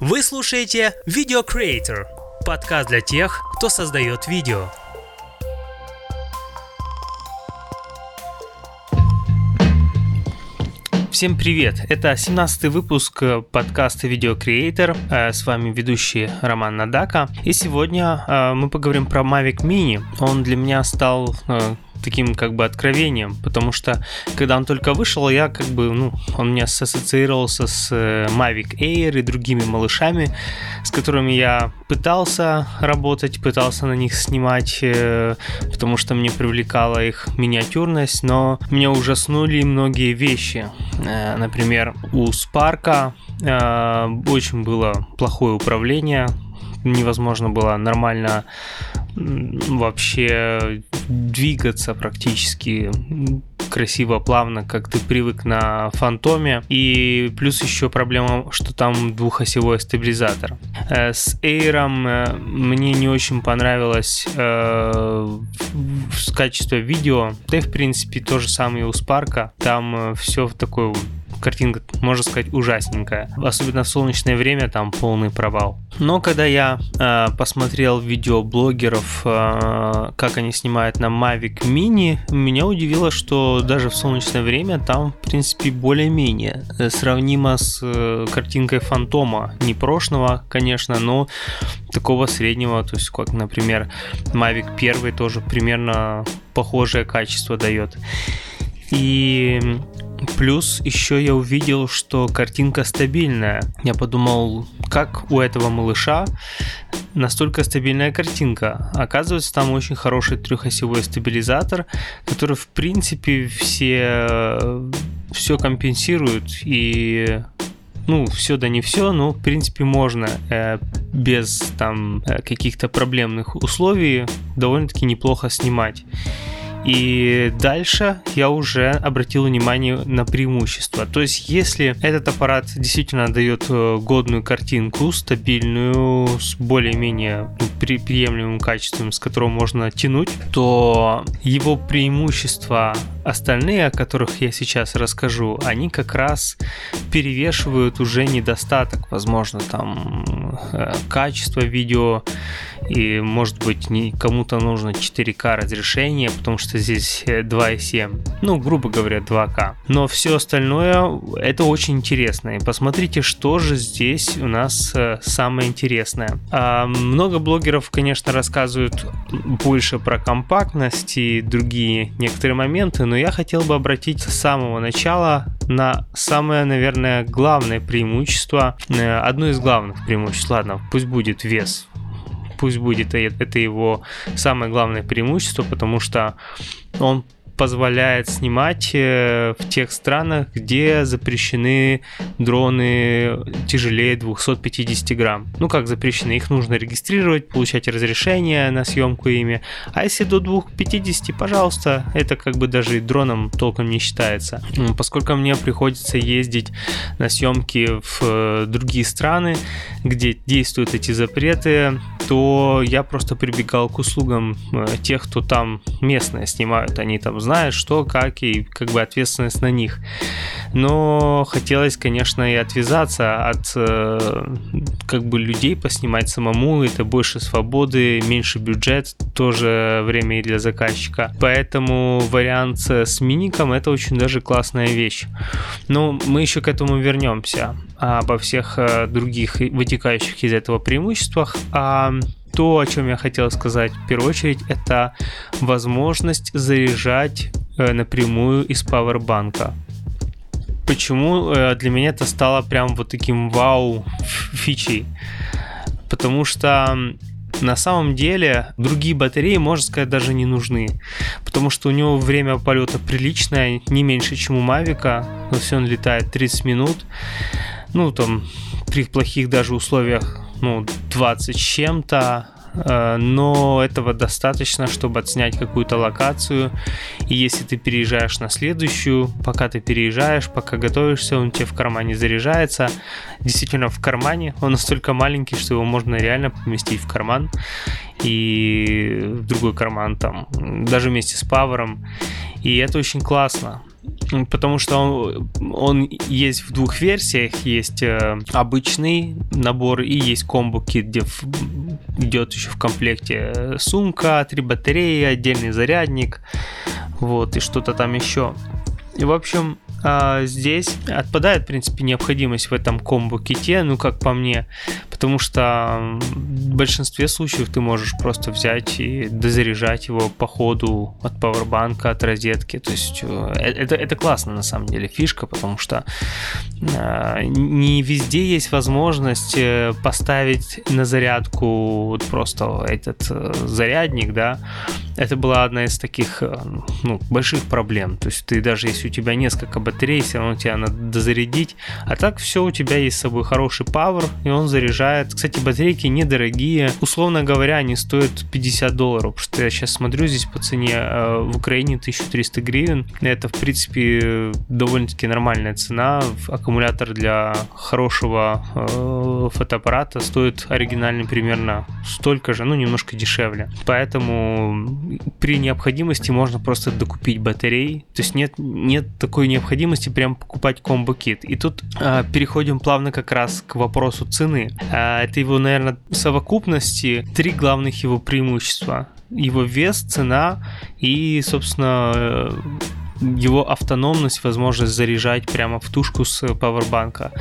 Вы слушаете Video Creator, подкаст для тех, кто создает видео. Всем привет! Это 17 выпуск подкаста Video Creator. Э, с вами ведущий Роман Надака. И сегодня э, мы поговорим про Mavic Mini. Он для меня стал э, таким как бы откровением, потому что когда он только вышел, я как бы, ну, он меня ассоциировался с э, Mavic Air и другими малышами, с которыми я пытался работать, пытался на них снимать, э, потому что мне привлекала их миниатюрность, но меня ужаснули многие вещи. Э, например, у Spark очень было плохое управление, невозможно было нормально вообще двигаться практически красиво, плавно, как ты привык на фантоме. И плюс еще проблема, что там двухосевой стабилизатор. Э, с Air э, мне не очень понравилось э, качество видео. Да и в принципе то же самое у Spark. Там все в такой картинка, можно сказать, ужасненькая. Особенно в солнечное время там полный провал. Но когда я э, посмотрел видео блогеров, э, как они снимают на Mavic Mini, меня удивило, что даже в солнечное время там, в принципе, более-менее э, сравнимо с э, картинкой Фантома. Не прошлого, конечно, но такого среднего, то есть как, например, Mavic 1 тоже примерно похожее качество дает. И Плюс еще я увидел, что картинка стабильная. Я подумал, как у этого малыша настолько стабильная картинка. Оказывается, там очень хороший трехосевой стабилизатор, который в принципе все, все компенсирует и ну, все да не все, но в принципе можно э, без там э, каких-то проблемных условий довольно-таки неплохо снимать. И дальше я уже обратил внимание на преимущества. То есть, если этот аппарат действительно дает э, годную картинку, стабильную, с более-менее приемлемым качеством, с которого можно тянуть, то его преимущества остальные, о которых я сейчас расскажу, они как раз перевешивают уже недостаток, возможно, там э, качество видео, и может быть кому-то нужно 4К разрешение, потому что здесь 2.7, э, ну, грубо говоря, 2К. Но все остальное это очень интересно. И посмотрите, что же здесь у нас э, самое интересное. А, много блогеров, конечно, рассказывают больше про компактность и другие некоторые моменты, но я хотел бы обратить с самого начала на самое, наверное, главное преимущество, э, одно из главных преимуществ, ладно, пусть будет вес пусть будет это его самое главное преимущество, потому что он позволяет снимать э, в тех странах, где запрещены дроны тяжелее 250 грамм. Ну как запрещены, их нужно регистрировать, получать разрешение на съемку ими. А если до 250, пожалуйста, это как бы даже дроном толком не считается. Поскольку мне приходится ездить на съемки в э, другие страны, где действуют эти запреты, то я просто прибегал к услугам э, тех, кто там местные снимают. Они там знает, что, как, и как бы ответственность на них. Но хотелось, конечно, и отвязаться от э, как бы людей, поснимать самому. Это больше свободы, меньше бюджет, тоже время и для заказчика. Поэтому вариант с миником это очень даже классная вещь. Но мы еще к этому вернемся обо всех э, других вытекающих из этого преимуществах. То, о чем я хотел сказать в первую очередь, это возможность заряжать э, напрямую из пауэрбанка. Почему э, для меня это стало прям вот таким вау фичей? Потому что на самом деле другие батареи, можно сказать, даже не нужны. Потому что у него время полета приличное, не меньше, чем у Мавика. Но все он летает 30 минут. Ну, там, при плохих даже условиях ну, 20 с чем-то, э, но этого достаточно, чтобы отснять какую-то локацию. И если ты переезжаешь на следующую, пока ты переезжаешь, пока готовишься, он тебе в кармане заряжается. Действительно, в кармане он настолько маленький, что его можно реально поместить в карман и в другой карман там, даже вместе с павером. И это очень классно. Потому что он, он есть в двух версиях. Есть э, обычный набор и есть комбо-кит, где в, идет еще в комплекте сумка, три батареи, отдельный зарядник, вот, и что-то там еще. И, в общем, а, здесь отпадает, в принципе, необходимость в этом комбо-ките, ну, как по мне, потому что в большинстве случаев ты можешь просто взять и дозаряжать его по ходу от пауэрбанка, от розетки, то есть э, это, это классно, на самом деле, фишка, потому что а, не везде есть возможность э, поставить на зарядку вот просто этот э, зарядник, да, это была одна из таких ну, больших проблем, то есть ты даже если у тебя несколько батареи, все равно тебе надо дозарядить. А так все, у тебя есть с собой хороший пауэр, и он заряжает. Кстати, батарейки недорогие. Условно говоря, они стоят 50 долларов. Потому что я сейчас смотрю здесь по цене э, в Украине 1300 гривен. Это, в принципе, довольно-таки нормальная цена. Аккумулятор для хорошего э, фотоаппарата стоит оригинальный примерно столько же, ну, немножко дешевле. Поэтому при необходимости можно просто докупить батареи. То есть нет, нет такой необходимости необходимости прям покупать комбо-кит. И тут э, переходим плавно как раз к вопросу цены. Э, это его, наверное, совокупности три главных его преимущества. Его вес, цена и, собственно, э, его автономность, возможность заряжать прямо в тушку с пауэрбанка.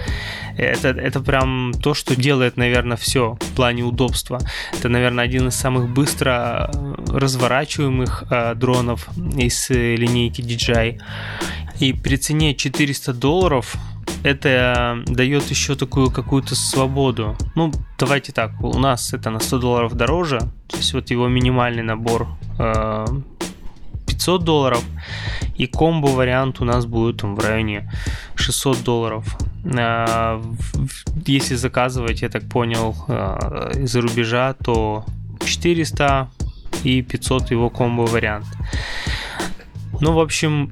Это, это прям то, что делает, наверное, все в плане удобства. Это, наверное, один из самых быстро разворачиваемых э, дронов из линейки DJI. И при цене 400 долларов это дает еще такую какую-то свободу. Ну, давайте так, у нас это на 100 долларов дороже, то есть вот его минимальный набор 500 э, долларов, и комбо-вариант у нас будет в районе 600 долларов. Э, если заказывать, я так понял, э, из-за рубежа, то 400 и 500 его комбо-вариант. Ну, в общем,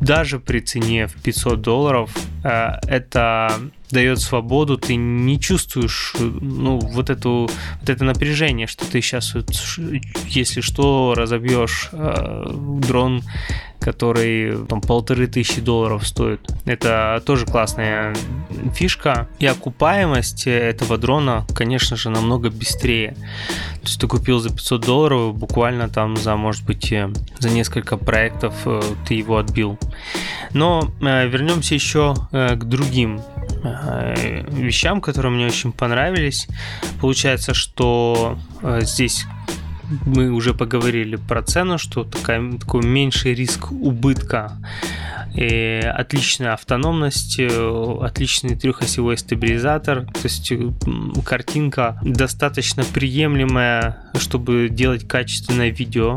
даже при цене в 500 долларов э, это дает свободу, ты не чувствуешь ну, вот, эту, вот это напряжение, что ты сейчас, если что, разобьешь э, дрон который там полторы тысячи долларов стоит. Это тоже классная фишка. И окупаемость этого дрона, конечно же, намного быстрее. То есть ты купил за 500 долларов, буквально там за, может быть, э, за несколько проектов э, ты его отбил. Но э, вернемся еще к другим вещам, которые мне очень понравились. Получается, что здесь мы уже поговорили про цену, что такая, такой меньший риск убытка, и отличная автономность, э, отличный трехосевой стабилизатор, то есть картинка достаточно приемлемая, чтобы делать качественное видео.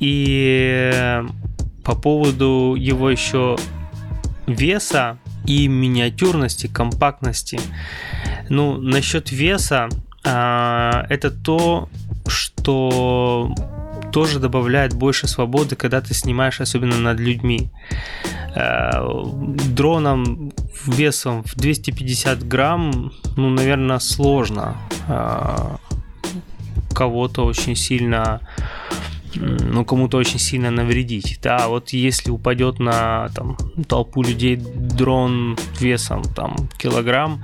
И по поводу его еще веса и миниатюрности, компактности. Ну, насчет веса, а, это то, что тоже добавляет больше свободы, когда ты снимаешь, особенно над людьми. Э, дроном весом в 250 грамм, ну, наверное, сложно э, кого-то очень сильно ну, кому-то очень сильно навредить. Да, вот если упадет на там, толпу людей дрон весом там килограмм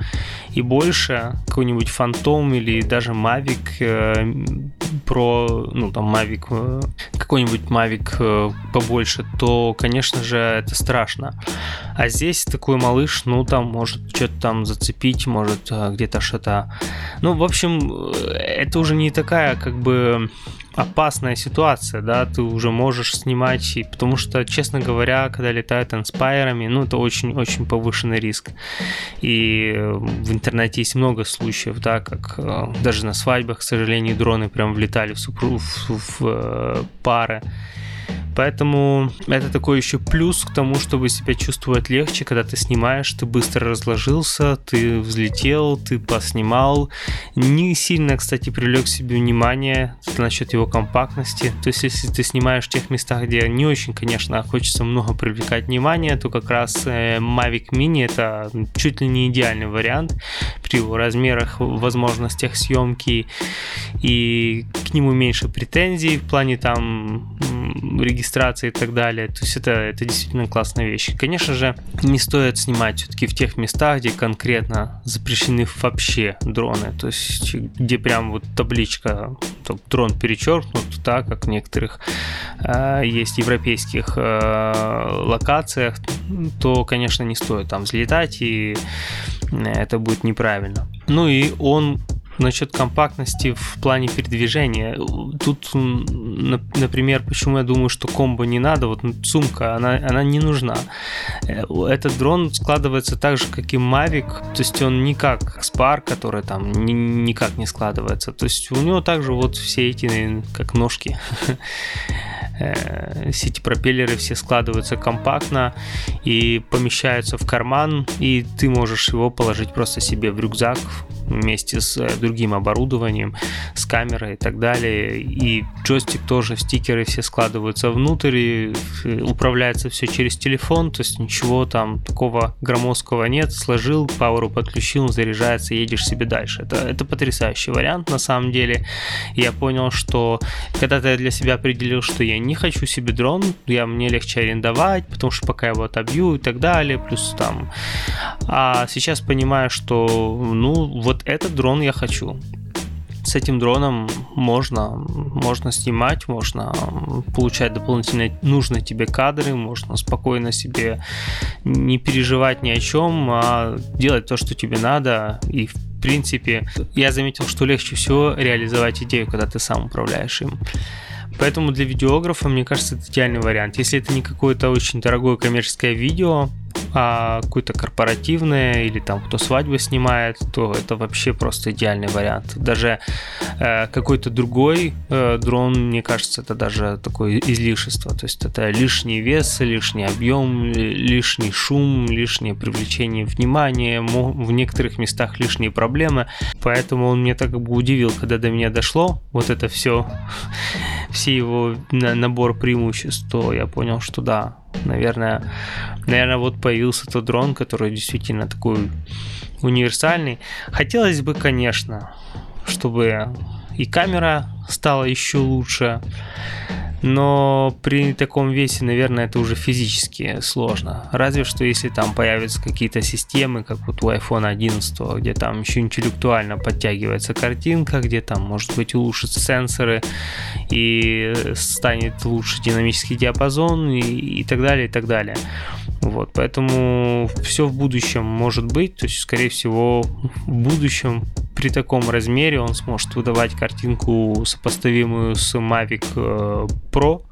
и больше, какой-нибудь фантом или даже Mavic э, Pro, ну там Mavic, э, какой-нибудь Mavic э, побольше, то, конечно же, это страшно. А здесь такой малыш, ну там может что-то там зацепить, может где-то что-то... Ну, в общем, это уже не такая как бы опасная ситуация, да, ты уже можешь снимать, и, потому что, честно говоря, когда летают инспайрами, ну, это очень-очень повышенный риск. И в интернете есть много случаев, да, как э, даже на свадьбах, к сожалению, дроны прям влетали в, супруг, в, в, в э, пары. Поэтому это такой еще плюс к тому, чтобы себя чувствовать легче, когда ты снимаешь, ты быстро разложился, ты взлетел, ты поснимал. Не сильно, кстати, привлек себе внимание насчет его компактности. То есть, если ты снимаешь в тех местах, где не очень, конечно, хочется много привлекать внимание, то как раз э, Mavic Mini это чуть ли не идеальный вариант при его размерах, возможностях съемки и к нему меньше претензий в плане там регистрации и так далее. То есть это, это действительно классная вещь. Конечно же, не стоит снимать все-таки в тех местах, где конкретно запрещены вообще дроны. То есть где прям вот табличка дрон перечеркнут, так как в некоторых э, есть европейских э, локациях, то, конечно, не стоит там взлетать, и это будет неправильно. Ну и он Насчет компактности в плане передвижения. Тут, например, почему я думаю, что комбо не надо, вот сумка, она, она не нужна. Э, этот дрон складывается так же, как и Mavic, то есть он не как Spark, который там ни, никак не складывается. То есть у него также вот все эти, как ножки. Э, все эти пропеллеры все складываются компактно и помещаются в карман, и ты можешь его положить просто себе в рюкзак вместе с э, другим оборудованием, с камерой и так далее. И джойстик тоже, стикеры все складываются внутрь, и э, управляется все через телефон, то есть ничего там такого громоздкого нет. Сложил, пауэру подключил, заряжается, едешь себе дальше. Это, это потрясающий вариант на самом деле. Я понял, что когда-то я для себя определил, что я не хочу себе дрон, я мне легче арендовать, потому что пока я его отобью и так далее, плюс там. А сейчас понимаю, что ну вот этот дрон я хочу с этим дроном можно, можно снимать, можно получать дополнительные нужные тебе кадры, можно спокойно себе не переживать ни о чем, а делать то, что тебе надо. И в принципе, я заметил, что легче всего реализовать идею, когда ты сам управляешь им. Поэтому для видеографа, мне кажется, это идеальный вариант. Если это не какое-то очень дорогое коммерческое видео, а какое-то корпоративное или там кто свадьбы снимает, то это вообще просто идеальный вариант. Даже э, какой-то другой э, дрон, мне кажется, это даже такое излишество. То есть это лишний вес, лишний объем, лишний шум, лишнее привлечение внимания, в некоторых местах лишние проблемы. Поэтому он мне так как бы удивил, когда до меня дошло вот это все, все его набор преимуществ, то я понял, что да, наверное, наверное, вот появился тот дрон, который действительно такой универсальный. Хотелось бы, конечно, чтобы и камера стала еще лучше, но при таком весе, наверное, это уже физически сложно. Разве что если там появятся какие-то системы, как вот у iPhone 11, где там еще интеллектуально подтягивается картинка, где там, может быть, улучшатся сенсоры и станет лучше динамический диапазон и, и так далее, и так далее. Вот, поэтому все в будущем может быть, то есть, скорее всего, в будущем при таком размере он сможет выдавать картинку сопоставимую с Mavic э, Pro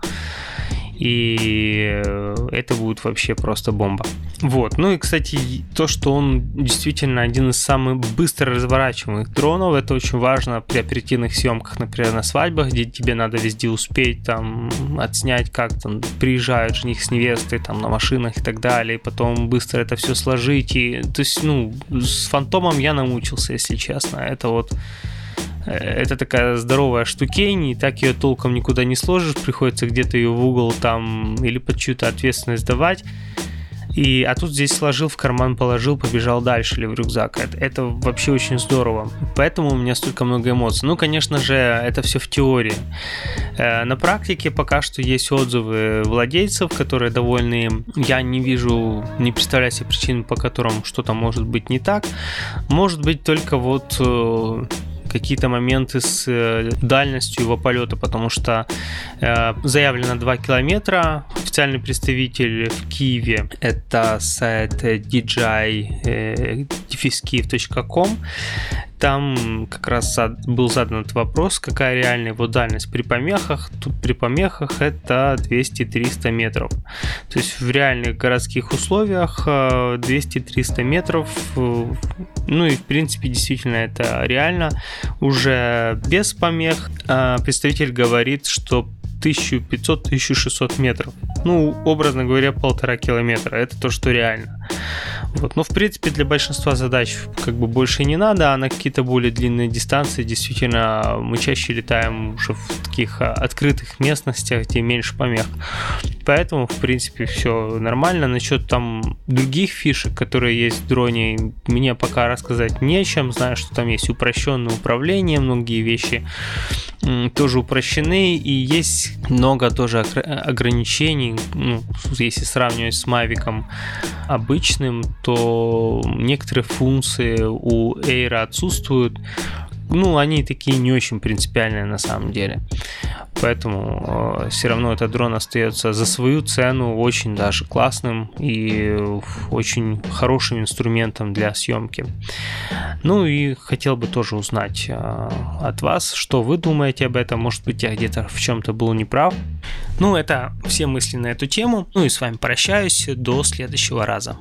и э, это будет вообще просто бомба. Вот, ну и, кстати, то, что он действительно один из самых быстро разворачиваемых дронов, это очень важно при оперативных съемках, например, на свадьбах, где тебе надо везде успеть там отснять, как там приезжают жених с невестой там на машинах и так далее, и потом быстро это все сложить, и, то есть, ну, с фантомом я намучился, если честно, это вот это такая здоровая штукень, и так ее толком никуда не сложишь, приходится где-то ее в угол там или под чью-то ответственность давать. И, а тут здесь сложил, в карман положил, побежал дальше или в рюкзак. Это, это вообще очень здорово. Поэтому у меня столько много эмоций. Ну, конечно же, это все в теории. Э, на практике пока что есть отзывы владельцев, которые довольны. Я не вижу, не представляю себе причин, по которым что-то может быть не так. Может быть только вот э, какие-то моменты с э, дальностью его полета, потому что э, заявлено 2 километра. Официальный представитель в Киеве это сайт dji-kiev.com. Э, там как раз был задан этот вопрос, какая реальная его дальность при помехах. Тут при помехах это 200-300 метров. То есть в реальных городских условиях 200-300 метров, ну и в принципе действительно это реально уже без помех. А, представитель говорит, что 1500-1600 метров. Ну, образно говоря, полтора километра. Это то, что реально. Вот. Но, в принципе, для большинства задач как бы больше не надо, а на какие-то более длинные дистанции действительно мы чаще летаем уже в таких а, открытых местностях, где меньше помех. Поэтому, в принципе, все нормально. Насчет там других фишек, которые есть в дроне, мне пока рассказать нечем. Знаю, что там есть упрощенное управление, многие вещи тоже упрощены, и есть много тоже ограничений. Ну, если сравнивать с Mavic обычным, то некоторые функции у Air отсутствуют ну, они такие не очень принципиальные на самом деле. Поэтому э, все равно этот дрон остается за свою цену очень даже классным и очень хорошим инструментом для съемки. Ну и хотел бы тоже узнать э, от вас, что вы думаете об этом. Может быть, я где-то в чем-то был неправ. Ну, это все мысли на эту тему. Ну и с вами прощаюсь. До следующего раза.